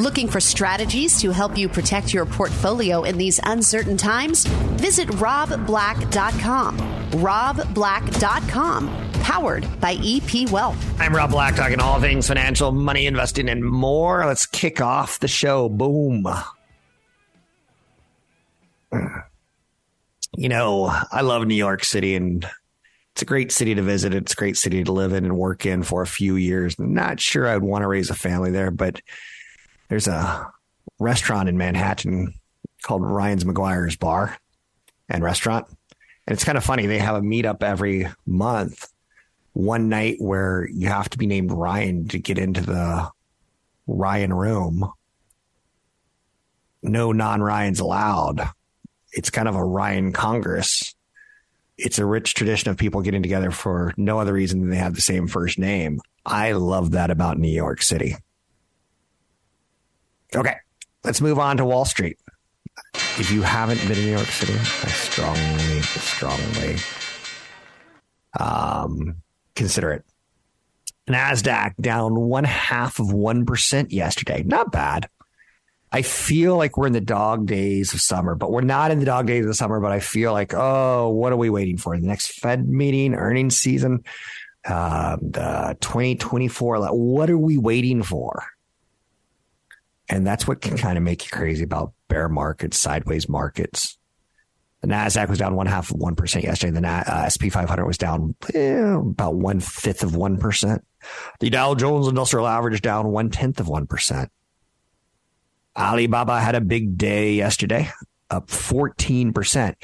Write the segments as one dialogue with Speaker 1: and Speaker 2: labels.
Speaker 1: Looking for strategies to help you protect your portfolio in these uncertain times? Visit robblack.com. robblack.com, powered by EP Wealth.
Speaker 2: I'm Rob Black, talking all things financial, money, investing, and more. Let's kick off the show. Boom. You know, I love New York City and it's a great city to visit. It's a great city to live in and work in for a few years. Not sure I'd want to raise a family there, but there's a restaurant in Manhattan called Ryan's McGuire's Bar and Restaurant. And it's kind of funny. They have a meetup every month, one night where you have to be named Ryan to get into the Ryan room. No non Ryans allowed. It's kind of a Ryan Congress. It's a rich tradition of people getting together for no other reason than they have the same first name. I love that about New York City. Okay, let's move on to Wall Street. If you haven't been in New York City, I strongly, strongly um, consider it. NASDAQ down one half of 1% yesterday. Not bad. I feel like we're in the dog days of summer, but we're not in the dog days of the summer. But I feel like, oh, what are we waiting for? The next Fed meeting, earnings season, uh, the 2024. What are we waiting for? And that's what can kind of make you crazy about bear markets, sideways markets. The Nasdaq was down one half of one percent yesterday. The uh, S&P 500 was down eh, about one fifth of one percent. The Dow Jones Industrial Average down one tenth of one percent. Alibaba had a big day yesterday, up 14%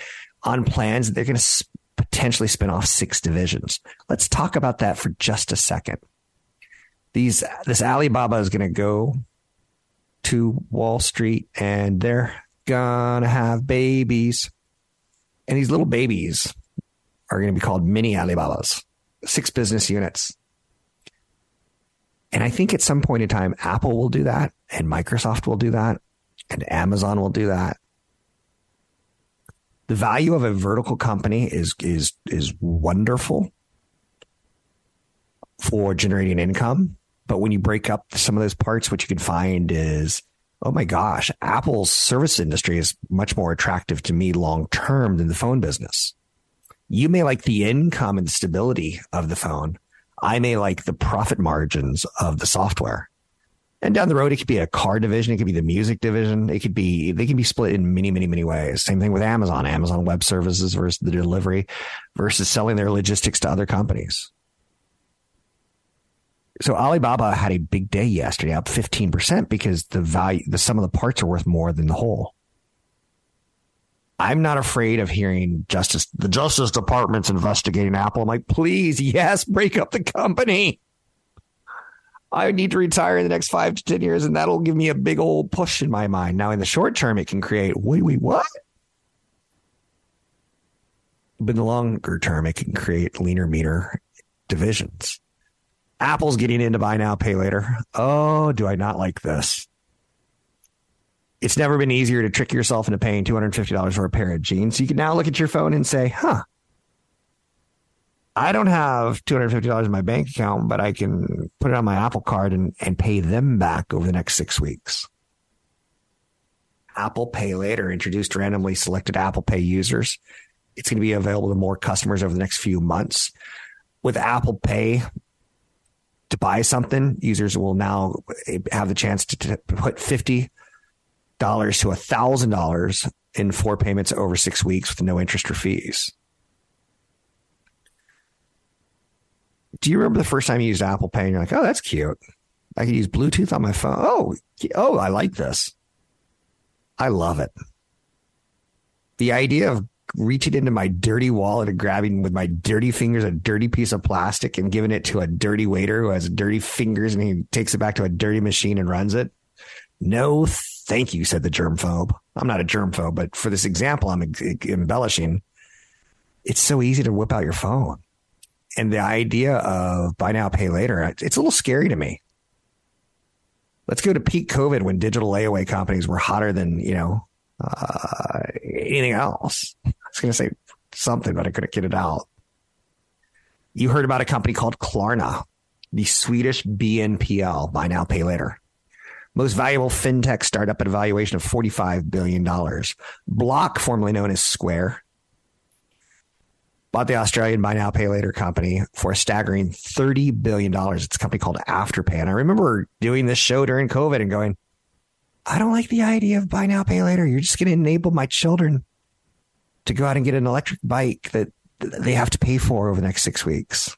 Speaker 2: on plans that they're going to potentially spin off six divisions. Let's talk about that for just a second. These, this Alibaba is going to go to Wall Street and they're to have babies. And these little babies are to be called mini Alibabas, six business units. And I think at some point in time, Apple will do that and Microsoft will do that and Amazon will do that. The value of a vertical company is, is, is wonderful for generating income. But when you break up some of those parts, what you can find is, oh my gosh, Apple's service industry is much more attractive to me long term than the phone business. You may like the income and stability of the phone, I may like the profit margins of the software. And down the road, it could be a car division. It could be the music division. It could be, they can be split in many, many, many ways. Same thing with Amazon, Amazon web services versus the delivery versus selling their logistics to other companies. So Alibaba had a big day yesterday, up 15% because the value, the sum of the parts are worth more than the whole. I'm not afraid of hearing justice. The Justice Department's investigating Apple. I'm like, please, yes, break up the company. I need to retire in the next five to 10 years, and that'll give me a big old push in my mind. Now, in the short term, it can create, wait, wait, what? But in the longer term, it can create leaner, meaner divisions. Apple's getting into buy now, pay later. Oh, do I not like this? it's never been easier to trick yourself into paying $250 for a pair of jeans. You can now look at your phone and say, huh, I don't have $250 in my bank account, but I can put it on my Apple card and, and pay them back over the next six weeks. Apple Pay Later introduced randomly selected Apple Pay users. It's going to be available to more customers over the next few months. With Apple Pay, to buy something, users will now have the chance to, to put 50 dollars to a thousand dollars in four payments over six weeks with no interest or fees. Do you remember the first time you used Apple Pay and you're like, oh, that's cute. I can use Bluetooth on my phone. Oh, oh, I like this. I love it. The idea of reaching into my dirty wallet and grabbing with my dirty fingers a dirty piece of plastic and giving it to a dirty waiter who has dirty fingers and he takes it back to a dirty machine and runs it? No, thank you, said the germphobe. I'm not a germphobe, but for this example, I'm embellishing. It's so easy to whip out your phone. And the idea of buy now, pay later, it's a little scary to me. Let's go to peak COVID when digital layaway companies were hotter than, you know, uh, anything else. I was going to say something, but I couldn't get it out. You heard about a company called Klarna, the Swedish BNPL, buy now, pay later. Most valuable fintech startup at a valuation of $45 billion. Block, formerly known as Square, bought the Australian buy now, pay later company for a staggering $30 billion. It's a company called Afterpay. And I remember doing this show during COVID and going, I don't like the idea of buy now, pay later. You're just going to enable my children to go out and get an electric bike that they have to pay for over the next six weeks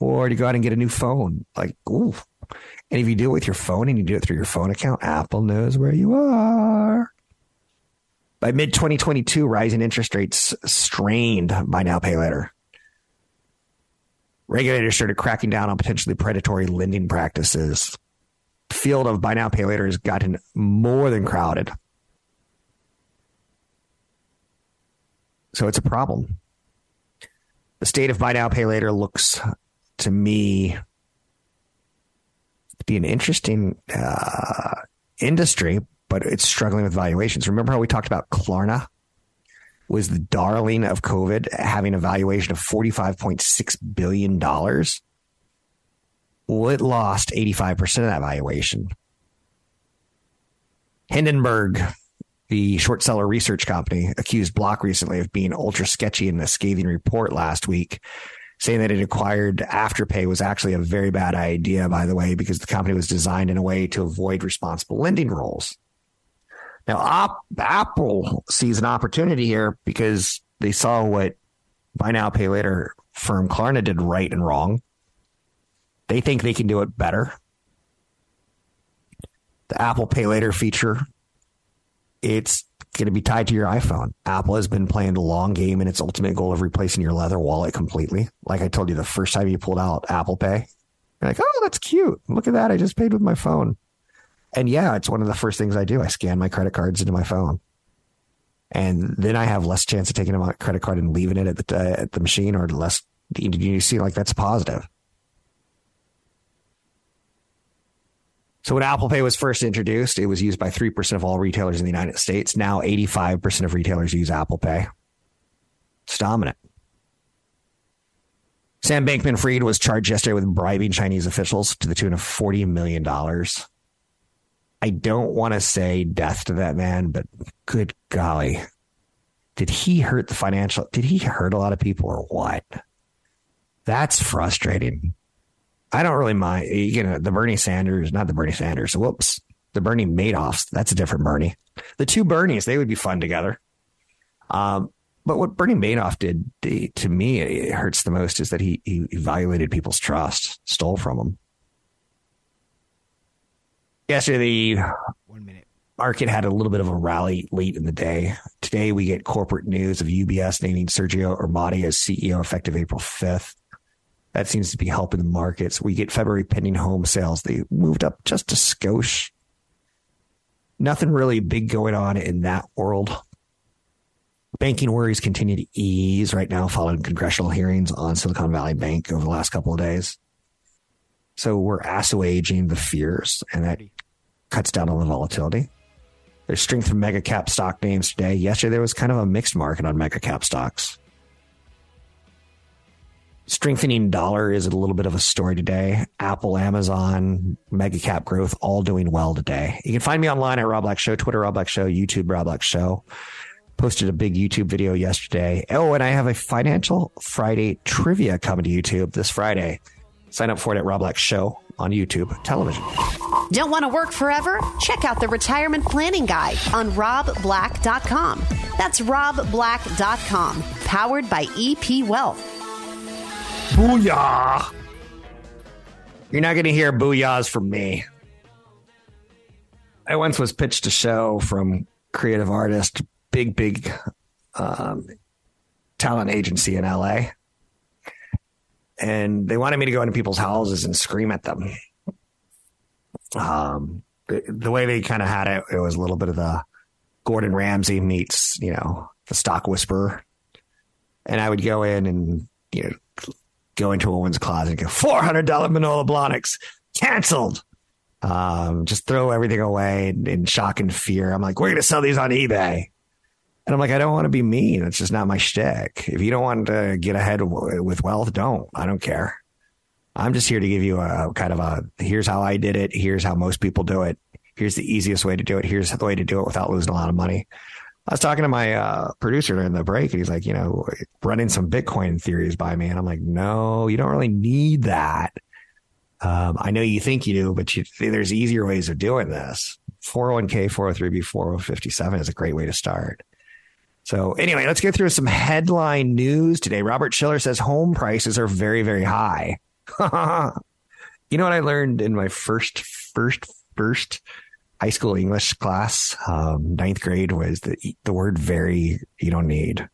Speaker 2: or to go out and get a new phone. Like, ooh. And if you do it with your phone and you do it through your phone account, Apple knows where you are. By mid 2022, rising interest rates strained buy now, pay later. Regulators started cracking down on potentially predatory lending practices. Field of buy now, pay later has gotten more than crowded. So it's a problem. The state of buy now, pay later looks to me to be an interesting uh, industry, but it's struggling with valuations. Remember how we talked about Klarna was the darling of COVID, having a valuation of $45.6 billion? Well, it lost 85% of that valuation. Hindenburg, the short seller research company, accused Block recently of being ultra sketchy in a scathing report last week, saying that it acquired Afterpay was actually a very bad idea, by the way, because the company was designed in a way to avoid responsible lending rules. Now, op- Apple sees an opportunity here because they saw what buy now, pay later firm Klarna did right and wrong. They think they can do it better. The Apple Pay Later feature, it's going to be tied to your iPhone. Apple has been playing the long game in its ultimate goal of replacing your leather wallet completely. Like I told you, the first time you pulled out Apple Pay, you're like, oh, that's cute. Look at that. I just paid with my phone. And yeah, it's one of the first things I do. I scan my credit cards into my phone. And then I have less chance of taking my credit card and leaving it at the, uh, at the machine or less. You see, like that's positive. So when Apple Pay was first introduced, it was used by 3% of all retailers in the United States. Now 85% of retailers use Apple Pay. It's dominant. Sam Bankman Fried was charged yesterday with bribing Chinese officials to the tune of $40 million. I don't want to say death to that man, but good golly. Did he hurt the financial? Did he hurt a lot of people or what? That's frustrating. I don't really mind. You know, the Bernie Sanders, not the Bernie Sanders. Whoops. The Bernie Madoffs. That's a different Bernie. The two Bernies, they would be fun together. Um, but what Bernie Madoff did to me, it hurts the most is that he, he violated people's trust, stole from them. Yesterday, the one minute market had a little bit of a rally late in the day. Today, we get corporate news of UBS naming Sergio Ermotti as CEO effective April 5th. That seems to be helping the markets. We get February pending home sales. They moved up just a skosh. Nothing really big going on in that world. Banking worries continue to ease right now following congressional hearings on Silicon Valley Bank over the last couple of days. So we're assuaging the fears, and that cuts down on the volatility. There's strength from mega cap stock names today. Yesterday, there was kind of a mixed market on mega cap stocks. Strengthening dollar is a little bit of a story today. Apple, Amazon, mega cap growth, all doing well today. You can find me online at Rob Black Show, Twitter Rob Black Show, YouTube Rob Black Show. Posted a big YouTube video yesterday. Oh, and I have a Financial Friday trivia coming to YouTube this Friday. Sign up for it at Rob Black Show on YouTube television.
Speaker 1: Don't want to work forever? Check out the Retirement Planning Guide on robblack.com. That's robblack.com, powered by EP Wealth.
Speaker 2: Booyah! You're not going to hear booyahs from me. I once was pitched a show from creative artist, big, big um, talent agency in LA. And they wanted me to go into people's houses and scream at them. Um, the way they kind of had it, it was a little bit of the Gordon Ramsay meets, you know, the stock whisperer. And I would go in and, you know, go into a woman's closet and go, $400 Manolo Blahniks canceled. Um, just throw everything away in, in shock and fear. I'm like, we're going to sell these on eBay. And I'm like, I don't want to be mean. It's just not my shtick. If you don't want to get ahead with wealth, don't. I don't care. I'm just here to give you a kind of a here's how I did it. Here's how most people do it. Here's the easiest way to do it. Here's the way to do it without losing a lot of money. I was talking to my uh, producer during the break, and he's like, you know, running some Bitcoin theories by me, and I'm like, no, you don't really need that. Um, I know you think you do, but you, there's easier ways of doing this. 401k, 403b, 4057 is a great way to start. So anyway, let's get through some headline news today. Robert Shiller says home prices are very, very high. you know what I learned in my first, first, first high school English class, um, ninth grade was the, the word very you don't need.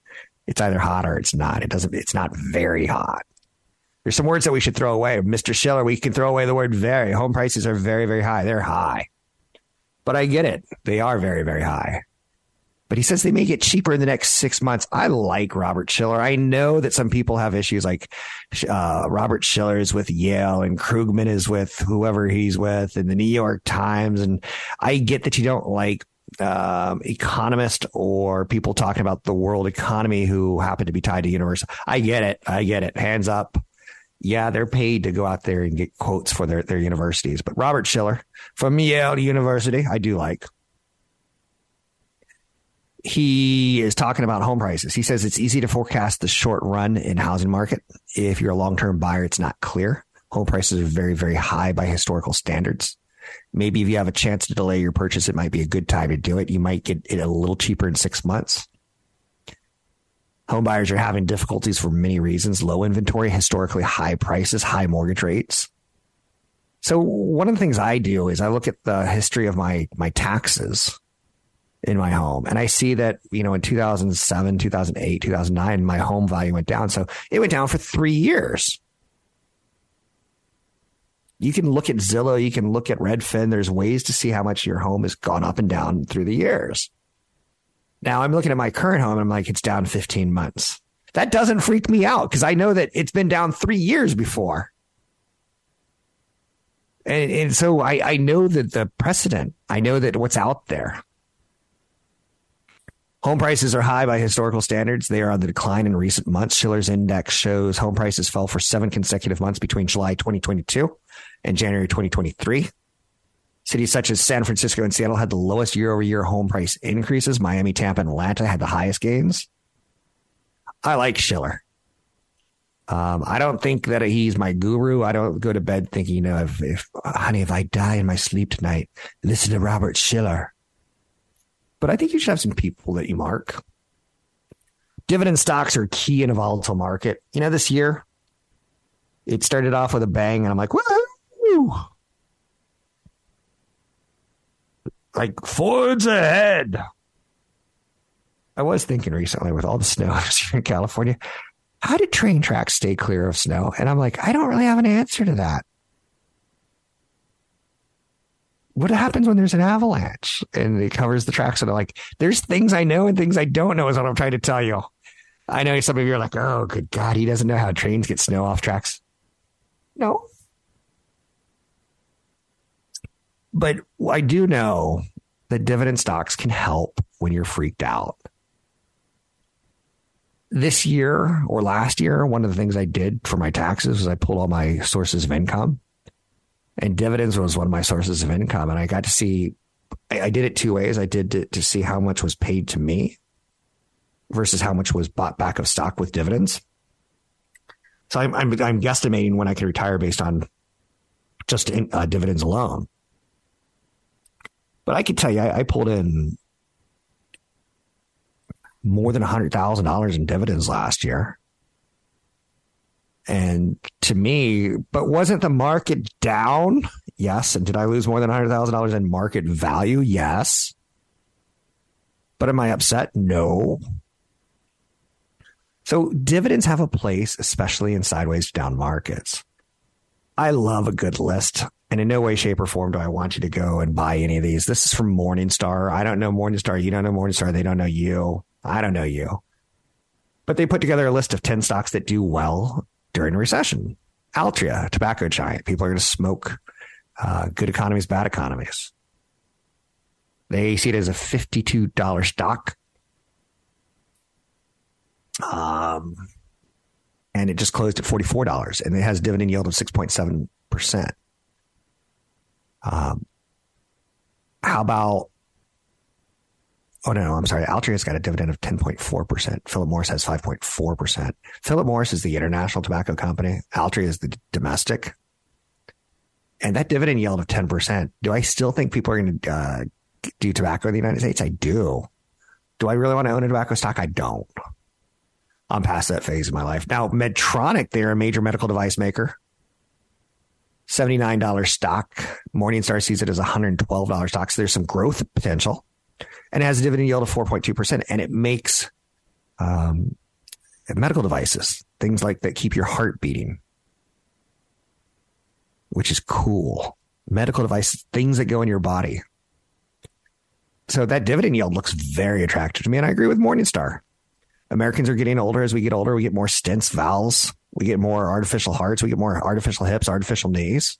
Speaker 2: It's either hot or it's not. It doesn't, it's not very hot. There's some words that we should throw away. Mr. Shiller, we can throw away the word very. Home prices are very, very high. They're high. But I get it. They are very, very high but he says they may get cheaper in the next six months. I like Robert Shiller. I know that some people have issues like uh, Robert Shiller is with Yale and Krugman is with whoever he's with and the New York Times. And I get that you don't like um, economist or people talking about the world economy who happen to be tied to university. I get it. I get it. Hands up. Yeah, they're paid to go out there and get quotes for their, their universities. But Robert Shiller from Yale University, I do like he is talking about home prices. He says it's easy to forecast the short run in housing market. If you're a long term buyer, it's not clear. Home prices are very, very high by historical standards. Maybe if you have a chance to delay your purchase, it might be a good time to do it. You might get it a little cheaper in six months. Home buyers are having difficulties for many reasons low inventory, historically high prices, high mortgage rates. So, one of the things I do is I look at the history of my, my taxes in my home. And I see that, you know, in 2007, 2008, 2009, my home value went down. So it went down for three years. You can look at Zillow, you can look at Redfin. There's ways to see how much your home has gone up and down through the years. Now I'm looking at my current home and I'm like, it's down 15 months. That doesn't freak me out because I know that it's been down three years before. And, and so I, I know that the precedent, I know that what's out there. Home prices are high by historical standards. They are on the decline in recent months. Shiller's index shows home prices fell for seven consecutive months between July 2022 and January 2023. Cities such as San Francisco and Seattle had the lowest year over year home price increases. Miami, Tampa, and Atlanta had the highest gains. I like Shiller. Um, I don't think that he's my guru. I don't go to bed thinking, you know, if, if honey, if I die in my sleep tonight, listen to Robert Shiller but I think you should have some people that you mark. Dividend stocks are key in a volatile market. You know, this year it started off with a bang, and I'm like, woo! Like Ford's ahead. I was thinking recently with all the snow here in California, how did train tracks stay clear of snow? And I'm like, I don't really have an answer to that what happens when there's an avalanche and it covers the tracks? And I'm like, there's things I know and things I don't know is what I'm trying to tell you. I know some of you are like, oh, good God, he doesn't know how trains get snow off tracks. No. But I do know that dividend stocks can help when you're freaked out. This year or last year, one of the things I did for my taxes was I pulled all my sources of income and dividends was one of my sources of income. And I got to see, I, I did it two ways. I did to, to see how much was paid to me versus how much was bought back of stock with dividends. So I'm, I'm, I'm guesstimating when I can retire based on just in, uh, dividends alone. But I can tell you, I, I pulled in more than $100,000 in dividends last year. And to me, but wasn't the market down? Yes. And did I lose more than $100,000 in market value? Yes. But am I upset? No. So dividends have a place, especially in sideways down markets. I love a good list. And in no way, shape, or form do I want you to go and buy any of these. This is from Morningstar. I don't know Morningstar. You don't know Morningstar. They don't know you. I don't know you. But they put together a list of 10 stocks that do well during a recession. Altria, tobacco giant. People are going to smoke uh, good economies, bad economies. They see it as a $52 stock. Um, and it just closed at $44 and it has dividend yield of 6.7%. Um, how about, oh no, I'm sorry. Altria's got a dividend of 10.4%. Philip Morris has 5.4%. Philip Morris is the international tobacco company. Altria is the domestic. And that dividend yield of 10%, do I still think people are going to uh, do tobacco in the United States? I do. Do I really want to own a tobacco stock? I don't. I'm past that phase of my life. Now, Medtronic, they're a major medical device maker. $79 stock. Morningstar sees it as $112 stock. So there's some growth potential and it has a dividend yield of 4.2%. And it makes um, medical devices, things like that keep your heart beating, which is cool. Medical devices, things that go in your body. So that dividend yield looks very attractive to me. And I agree with Morningstar. Americans are getting older. As we get older, we get more stents, valves, we get more artificial hearts, we get more artificial hips, artificial knees,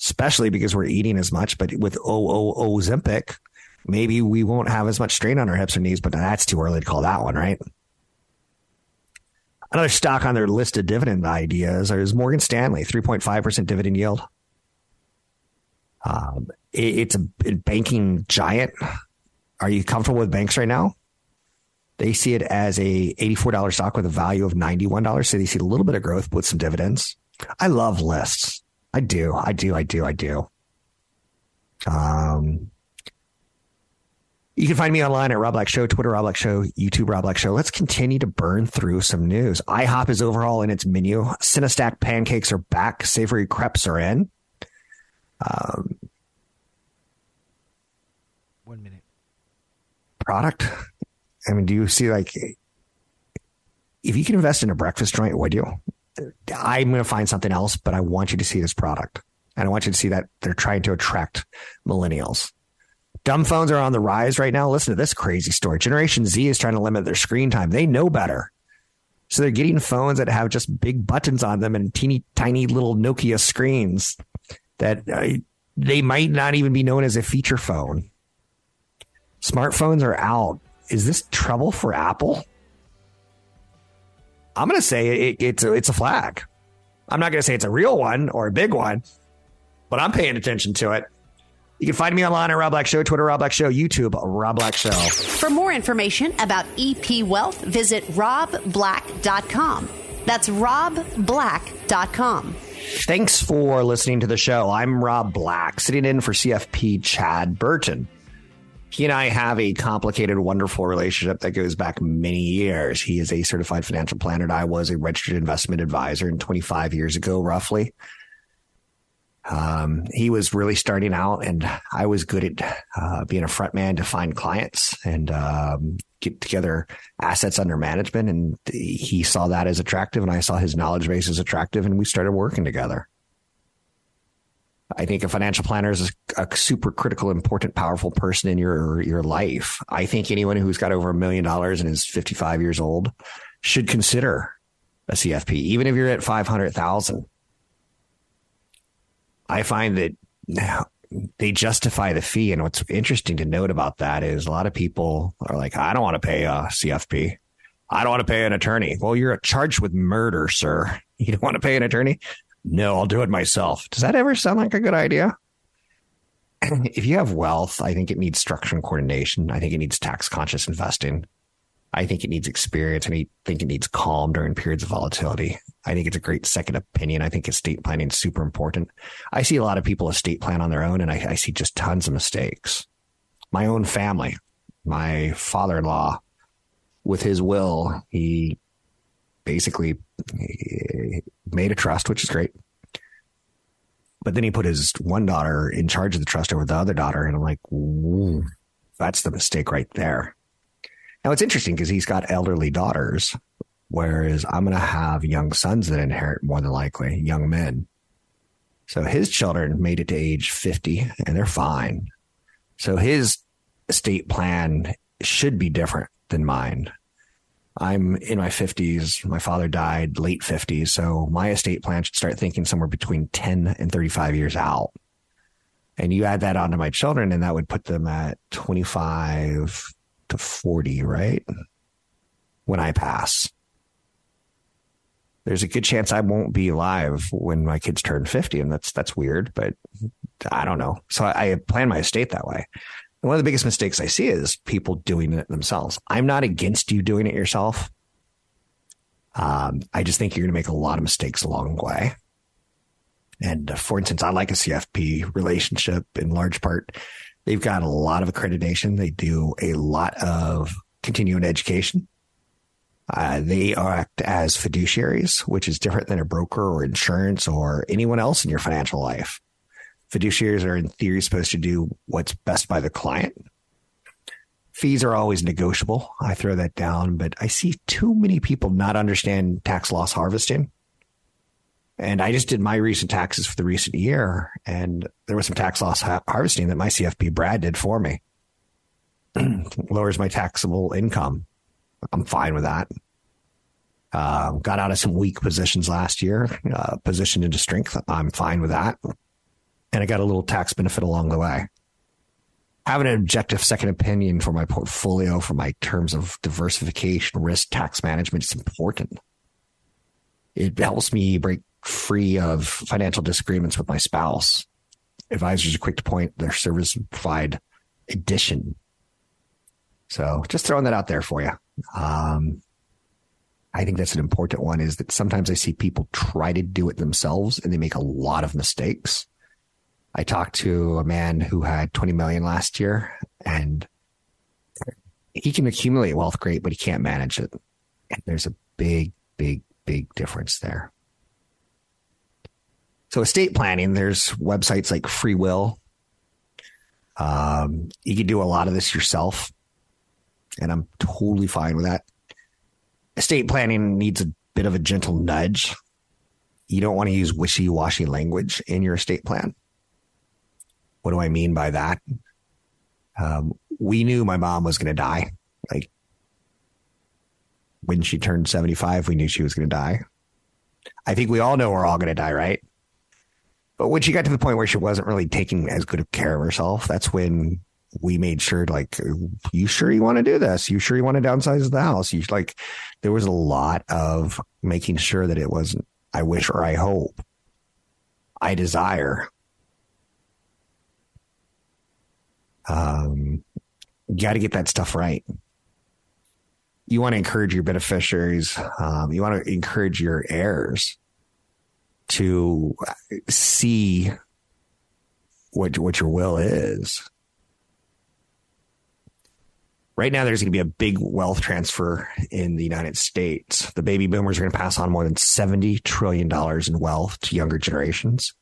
Speaker 2: especially because we're eating as much. But with OO Ozempic, maybe we won't have as much strain on our hips or knees, but that's too early to call that one, right? Another stock on their list of dividend ideas is Morgan Stanley, 3.5% dividend yield. Um, it, it's a banking giant. Are you comfortable with banks right now? They see it as a $84 stock with a value of $91. So they see a little bit of growth with some dividends. I love lists. I do. I do. I do. I do. Um, you can find me online at Rob Black Show, Twitter Rob Black Show, YouTube Rob Black Show. Let's continue to burn through some news. IHOP is overhauling its menu. Cinn-A-Stack pancakes are back. Savory crepes are in. Um,
Speaker 3: One minute.
Speaker 2: Product I mean, do you see like if you can invest in a breakfast joint, would you? I'm going to find something else, but I want you to see this product. And I want you to see that they're trying to attract millennials. Dumb phones are on the rise right now. Listen to this crazy story. Generation Z is trying to limit their screen time. They know better. So they're getting phones that have just big buttons on them and teeny tiny little Nokia screens that uh, they might not even be known as a feature phone. Smartphones are out is this trouble for Apple? I'm going to say it, it's a, it's a flag. I'm not going to say it's a real one or a big one, but I'm paying attention to it. You can find me online at Rob Black Show, Twitter Rob Black Show, YouTube Rob Black Show.
Speaker 1: For more information about EP Wealth, visit robblack.com. That's robblack.com.
Speaker 2: Thanks for listening to the show. I'm Rob Black, sitting in for CFP Chad Burton he and I have a complicated, wonderful relationship that goes back many years. He is a certified financial planner. And I was a registered investment advisor in 25 years ago, roughly. Um, he was really starting out and I was good at uh, being a front man to find clients and um, get together assets under management. And he saw that as attractive and I saw his knowledge base as attractive and we started working together. I think a financial planner is a, a, super critical, important, powerful person in your your life. I think anyone who's got over a million dollars and is 55 years old should consider a CFP, even if you're at 500,000. I find that they justify the fee. And what's interesting to note about that is a lot of people are like, I don't want to pay uh, a CFP. I don't want to pay an attorney. Well, you're charged with murder, sir. You don't want to pay an attorney? no, I'll do it myself. Does that ever sound like a good idea? if you have wealth, I think it needs structure and coordination. I think it needs tax conscious investing. I think it needs experience and I think it needs calm during periods of volatility. I think it's a great second opinion. I think estate planning is super important. I see a lot of people estate plan on their own and I, I see just tons of mistakes. My own family, my father in law, with his will, he basically made a trust, which is great. But then he put his one daughter in charge of the trust over the other daughter. And I'm like, that's the mistake right there. Now it's interesting because he's got elderly daughters, Whereas I'm going to have young sons that inherit more than likely, young men. So his children made it to age 50 and they're fine. So his estate plan should be different than mine. I'm in my 50s. My father died late 50s. So my estate plan should start thinking somewhere between 10 and 35 years out. And you add that onto my children, and that would put them at 25 to 40, right? When I pass. There's a good chance I won't be alive when my kids turn 50, and that's that's weird, but I don't know. So I, I plan my estate that way. One of the biggest mistakes I see is people doing it themselves. I'm not against you doing it yourself. Um, I just think you're going to make a lot of mistakes along the way. And uh, for instance, I like a CFP relationship in large part. They've got a lot of accreditation. They do a lot of continuing education. Uh, they act as fiduciaries, which is different than a broker or insurance or anyone else in your financial life. Fiduciaries are in theory supposed to do what's best by the client. Fees are always negotiable. I throw that down, but I see too many people not understand tax loss harvesting and I just did my recent taxes for the recent year, and there was some tax loss ha- harvesting that my CFP Brad did for me. Lowers my taxable income. I'm fine with that. Uh, got out of some weak positions last year, uh, positioned into strength. I'm fine with that. And I got a little tax benefit along the way. Having an objective second opinion for my portfolio, for my terms of diversification, risk, tax management is important. It helps me break free of financial disagreements with my spouse. Advisors are quick to point their service provide addition. So just throwing that out there for you. Um, I think that's an important one is that sometimes I see people try to do it themselves and they make a lot of mistakes. I talked to a man who had 20 million last year and he can accumulate wealth great, but he can't manage it. And there's a big, big, big difference there. So estate planning, there's websites like Freewill. Um, you can do a lot of this yourself, and I'm totally fine with that. Estate planning needs a bit of a gentle nudge. You don't want to use wishy-washy language in your estate plan. What do I mean by that? Um, we knew my mom was going to die. Like when she turned 75, we knew she was going to die. I think we all know we're all going to die, right? But when she got to the point where she wasn't really taking as good of care of herself, that's when we made sure, like, you sure you want to do this? You sure you want to downsize the house? You like, there was a lot of making sure that it wasn't, I wish or I hope, I desire. Um, you got to get that stuff right. You want to encourage your beneficiaries. Um, you want to encourage your heirs to see what what your will is. Right now, there's going to be a big wealth transfer in the United States. The baby boomers are going to pass on more than $70 trillion in wealth to younger generations,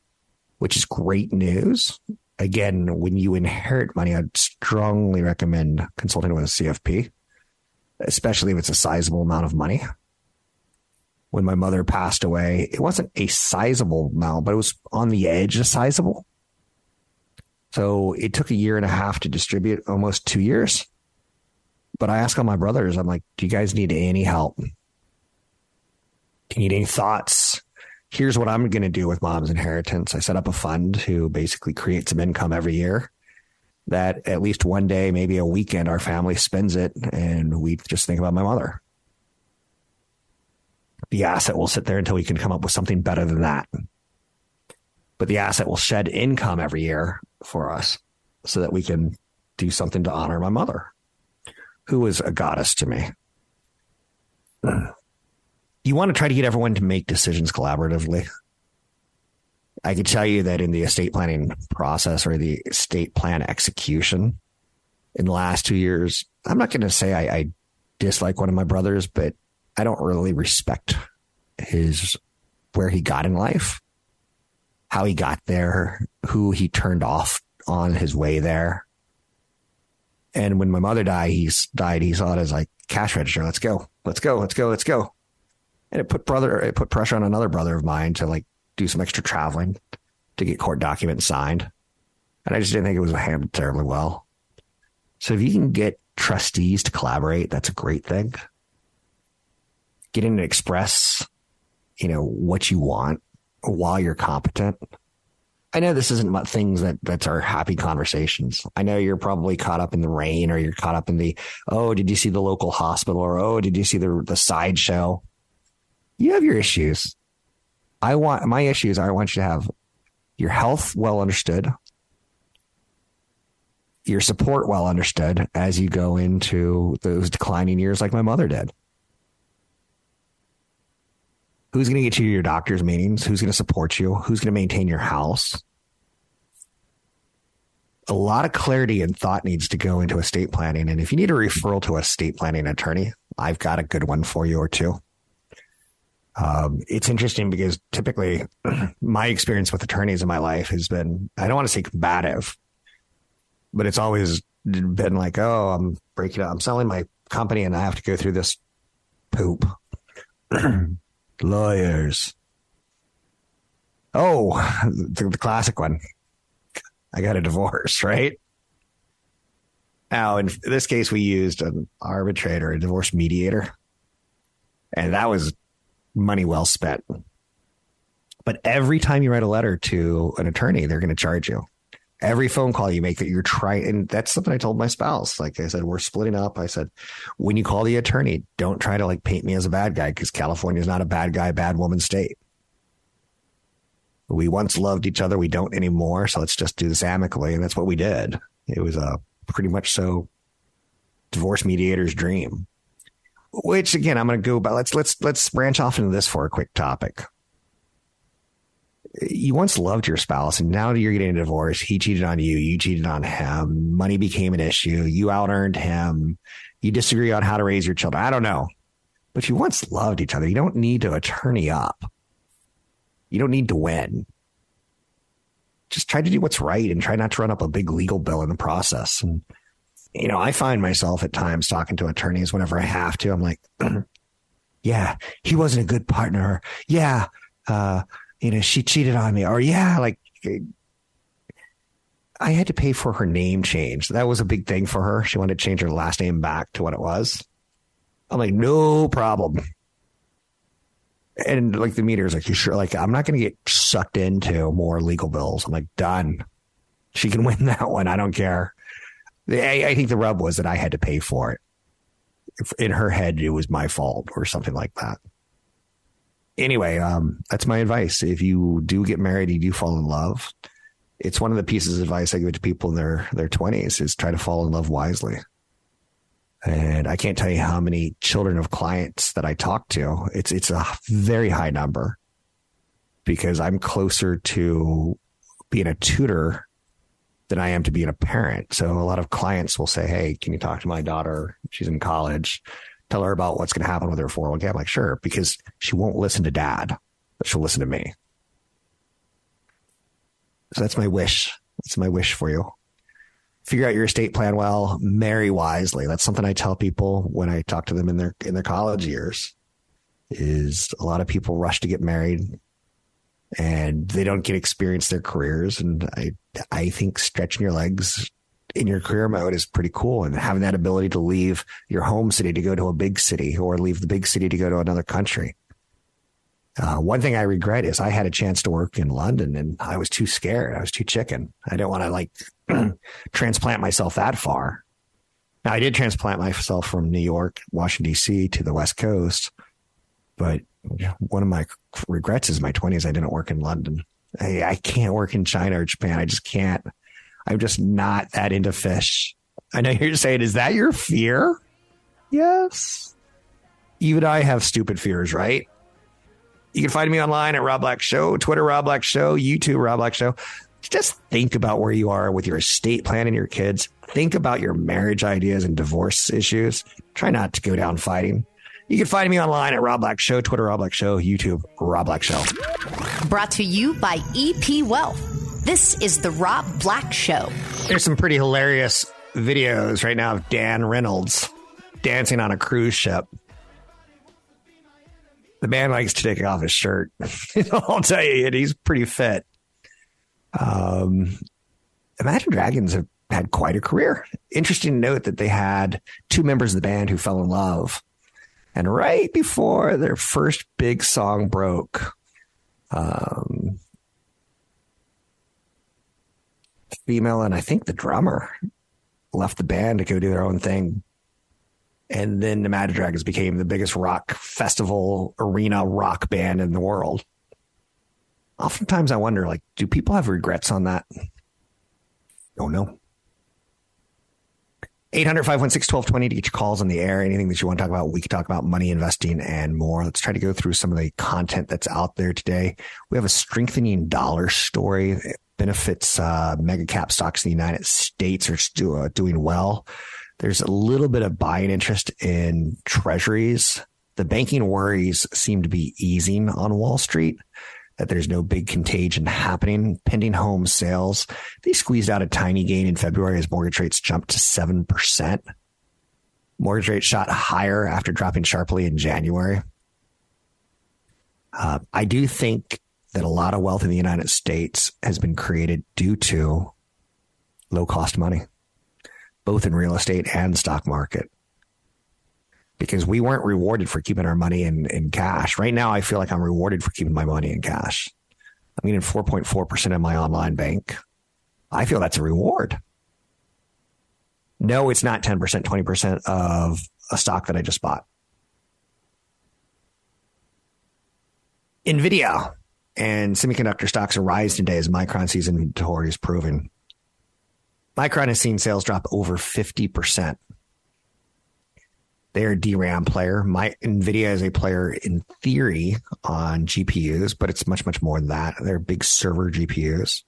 Speaker 2: which is great news. Again, when you inherit money, I'd strongly recommend consulting with a CFP, especially if it's a sizable amount of money when my mother passed away, it wasn't a sizable amount, but it was on the edge of sizable. So it took a year and a half to distribute, almost two years. But I asked all my brothers, I'm like, do you guys need any help? Do you need any thoughts? Here's what I'm going to do with mom's inheritance. I set up a fund to basically create some income every year that at least one day, maybe a weekend, our family spends it and we just think about my mother the asset will sit there until we can come up with something better than that. But the asset will shed income every year for us so that we can do something to honor my mother, who was a goddess to me. You want to try to get everyone to make decisions collaboratively. I can tell you that in the estate planning process or the estate plan execution in the last two years, I'm not going to say I, I dislike one of my brothers, but I don't really respect his where he got in life, how he got there, who he turned off on his way there. And when my mother died, he's died. He saw it as like cash register. Let's go. Let's go. Let's go. Let's go. And it put brother, it put pressure on another brother of mine to like do some extra traveling to get court documents signed. And I just didn't think it was handled terribly well. So if you can get trustees to collaborate, that's a great thing. Getting to express, you know, what you want while you're competent. I know this isn't about things that that's our happy conversations. I know you're probably caught up in the rain or you're caught up in the, oh, did you see the local hospital or oh, did you see the the sideshow? You have your issues. I want my issues. I want you to have your health well understood, your support well understood as you go into those declining years, like my mother did. Who's going to get you to your doctor's meetings? Who's going to support you? Who's going to maintain your house? A lot of clarity and thought needs to go into estate planning. And if you need a referral to a estate planning attorney, I've got a good one for you or two. Um, it's interesting because typically my experience with attorneys in my life has been, I don't want to say combative, but it's always been like, oh, I'm breaking up, I'm selling my company and I have to go through this poop. Lawyers. Oh, the, the classic one. I got a divorce, right? Now, in this case, we used an arbitrator, a divorce mediator. And that was money well spent. But every time you write a letter to an attorney, they're going to charge you. Every phone call you make that you're trying, and that's something I told my spouse. Like I said, we're splitting up. I said, when you call the attorney, don't try to like paint me as a bad guy because California is not a bad guy, bad woman state. We once loved each other. We don't anymore. So let's just do this amicably. And that's what we did. It was a pretty much so divorce mediator's dream which again, I'm going to go but let's let's let's branch off into this for a quick topic. You once loved your spouse, and now you're getting a divorce. He cheated on you. You cheated on him. Money became an issue. You out earned him. You disagree on how to raise your children. I don't know, but you once loved each other. You don't need to attorney up. You don't need to win. Just try to do what's right and try not to run up a big legal bill in the process. And you know, I find myself at times talking to attorneys whenever I have to. I'm like, yeah, he wasn't a good partner. Yeah, uh, you know, she cheated on me. Or yeah, like I had to pay for her name change. That was a big thing for her. She wanted to change her last name back to what it was. I'm like, no problem. And like the meter's like, you sure? Like, I'm not going to get sucked into more legal bills. I'm like, done. She can win that one. I don't care. I, I think the rub was that I had to pay for it. In her head, it was my fault or something like that. Anyway, um, that's my advice. If you do get married, you do fall in love. It's one of the pieces of advice I give to people in their their twenties is try to fall in love wisely. And I can't tell you how many children of clients that I talk to. It's it's a very high number because I'm closer to being a tutor than I am to being a parent. So a lot of clients will say, Hey, can you talk to my daughter? She's in college. Tell her about what's going to happen with her 401k. I'm like, sure, because she won't listen to dad, but she'll listen to me. So that's my wish. That's my wish for you. Figure out your estate plan well, marry wisely. That's something I tell people when I talk to them in their in their college years. Is a lot of people rush to get married and they don't get experience their careers. And I, I think stretching your legs in your career mode is pretty cool. And having that ability to leave your home city to go to a big city or leave the big city to go to another country. Uh, one thing I regret is I had a chance to work in London and I was too scared. I was too chicken. I didn't want to like transplant myself that far. Now I did transplant myself from New York, Washington D.C. to the West Coast, but one of my regrets is my 20s, I didn't work in London. I, I can't work in China or Japan. I just can't. I'm just not that into fish. I know you're saying, is that your fear? Yes. Even I have stupid fears, right? You can find me online at Rob Black Show, Twitter Rob Black Show, YouTube Rob Black Show. Just think about where you are with your estate plan and your kids. Think about your marriage ideas and divorce issues. Try not to go down fighting. You can find me online at Rob Black Show, Twitter Rob Black Show, YouTube Rob Black Show.
Speaker 1: Brought to you by EP Wealth. This is the Rob Black Show.
Speaker 2: There's some pretty hilarious videos right now of Dan Reynolds dancing on a cruise ship. The man likes to take off his shirt. I'll tell you, he's pretty fit. Um, Imagine Dragons have had quite a career. Interesting to note that they had two members of the band who fell in love. And right before their first big song broke, um, female and I think the drummer left the band to go do their own thing. And then the Imagine Dragons became the biggest rock festival arena rock band in the world. Oftentimes I wonder, like, do people have regrets on that? Don't know. 800 516 1220 to get your calls on the air. Anything that you want to talk about, we can talk about money investing and more. Let's try to go through some of the content that's out there today. We have a strengthening dollar story. It benefits uh, mega cap stocks in the United States are uh, doing well. There's a little bit of buying interest in treasuries. The banking worries seem to be easing on Wall Street that there's no big contagion happening. Pending home sales, they squeezed out a tiny gain in February as mortgage rates jumped to 7%. Mortgage rates shot higher after dropping sharply in January. Uh, I do think that a lot of wealth in the United States has been created due to low cost money, both in real estate and stock market because we weren't rewarded for keeping our money in, in cash. Right now, I feel like I'm rewarded for keeping my money in cash. I'm getting 4.4% in my online bank. I feel that's a reward. No, it's not 10%, 20% of a stock that I just bought. NVIDIA and semiconductor stocks are rise today as Micron sees inventory is proven. Micron has seen sales drop over 50% they're a DRAM player. My NVIDIA is a player in theory on GPUs, but it's much, much more than that. They're big server GPUs.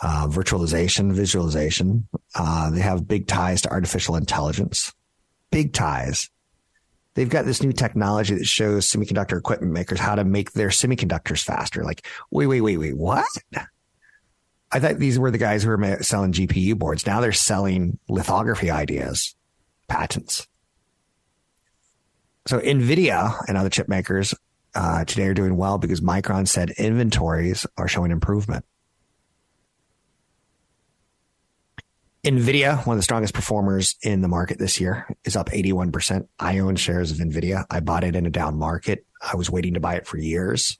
Speaker 2: Uh, virtualization, visualization. Uh, they have big ties to artificial intelligence. Big ties. They've got this new technology that shows semiconductor equipment makers how to make their semiconductors faster. Like, wait, wait, wait, wait, what? I thought these were the guys who were selling GPU boards. Now they're selling lithography ideas, patents. So Nvidia and other chip makers uh, today are doing well because Micron said inventories are showing improvement. Nvidia, one of the strongest performers in the market this year, is up 81%. I own shares of Nvidia. I bought it in a down market. I was waiting to buy it for years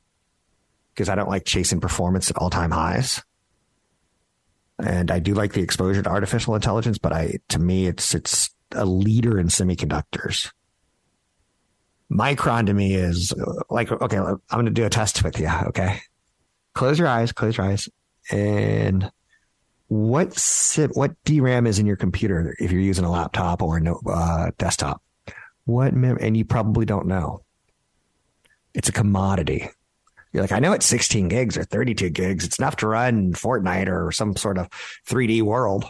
Speaker 2: because I don't like chasing performance at all time highs. And I do like the exposure to artificial intelligence, but I, to me, it's, it's a leader in semiconductors. Micron to me is uh, like, okay, I'm going to do a test with you. Okay. Close your eyes, close your eyes. And what what DRAM is in your computer if you're using a laptop or a uh, desktop? What, mem- and you probably don't know. It's a commodity. You're like, I know it's 16 gigs or 32 gigs. It's enough to run Fortnite or some sort of 3D world.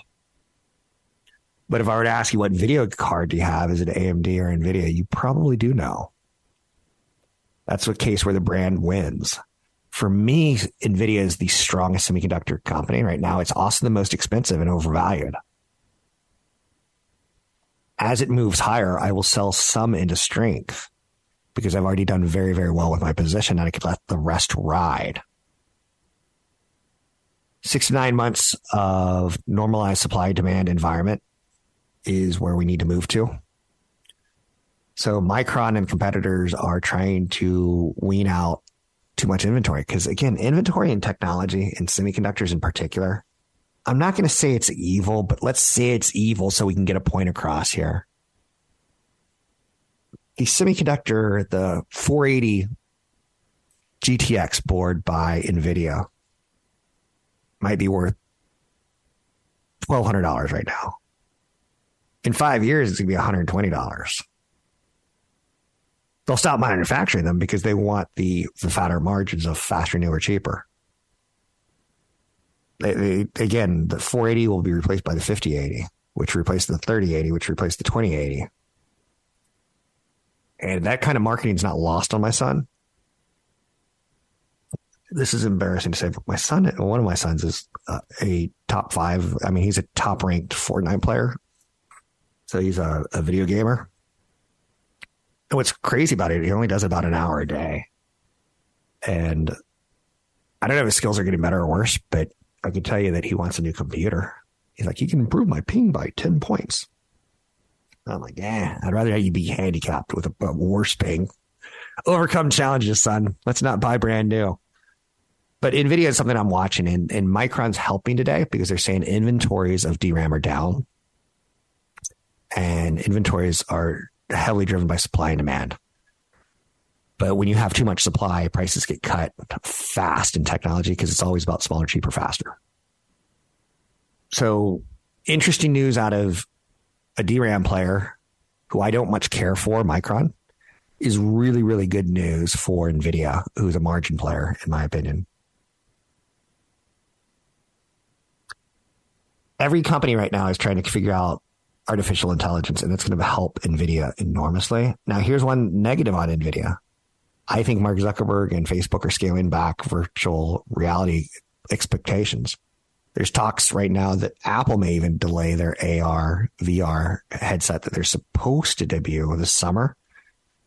Speaker 2: But if I were to ask you what video card do you have, is it AMD or NVIDIA? You probably do know. That's a case where the brand wins. For me, NVIDIA is the strongest semiconductor company right now. It's also the most expensive and overvalued. As it moves higher, I will sell some into strength because I've already done very, very well with my position and I could let the rest ride. Six to nine months of normalized supply demand environment is where we need to move to. So Micron and competitors are trying to wean out too much inventory because again, inventory and technology and semiconductors in particular, I'm not going to say it's evil, but let's say it's evil so we can get a point across here. The semiconductor, the 480 GTX board by NVIDIA might be worth $1,200 right now in five years, it's going to be $120. They'll stop manufacturing them because they want the, the fatter margins of faster, newer, cheaper. They, they, again, the 480 will be replaced by the 5080, which replaced the 3080, which replaced the 2080. And that kind of marketing is not lost on my son. This is embarrassing to say, but my son, one of my sons is uh, a top five. I mean, he's a top ranked Fortnite player so he's a, a video gamer. What's crazy about it, he only does about an hour a day. And I don't know if his skills are getting better or worse, but I can tell you that he wants a new computer. He's like, you can improve my ping by 10 points. I'm like, yeah, I'd rather you be handicapped with a, a worse ping. Overcome challenges, son. Let's not buy brand new. But NVIDIA is something I'm watching, and, and Micron's helping today because they're saying inventories of DRAM are down. And inventories are heavily driven by supply and demand. But when you have too much supply, prices get cut fast in technology because it's always about smaller, cheaper, faster. So, interesting news out of a DRAM player who I don't much care for, Micron, is really, really good news for NVIDIA, who's a margin player, in my opinion. Every company right now is trying to figure out artificial intelligence, and it's going to help NVIDIA enormously. Now, here's one negative on NVIDIA. I think Mark Zuckerberg and Facebook are scaling back virtual reality expectations. There's talks right now that Apple may even delay their AR VR headset that they're supposed to debut this summer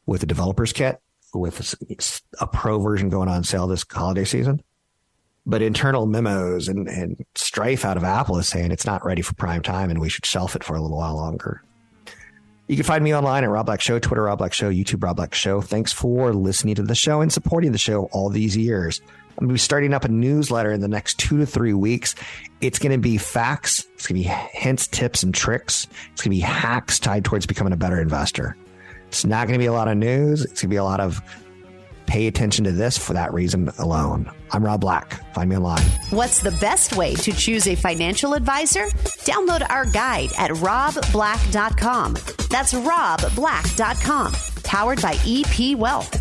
Speaker 2: with a developer's kit with a pro version going on sale this holiday season. But internal memos and, and strife out of Apple is saying it's not ready for prime time and we should shelf it for a little while longer. You can find me online at Rob Black Show, Twitter Rob Black Show, YouTube Rob Black Show. Thanks for listening to the show and supporting the show all these years. I'm going to be starting up a newsletter in the next two to three weeks. It's going to be facts. It's going to be hints, tips, and tricks. It's going to be hacks tied towards becoming a better investor. It's not going to be a lot of news. It's going to be a lot of pay attention to this for that reason alone. I'm Rob Black. Find me online.
Speaker 1: What's the best way to choose a financial advisor? Download our guide at robblack.com. That's robblack.com. Powered by EP Wealth.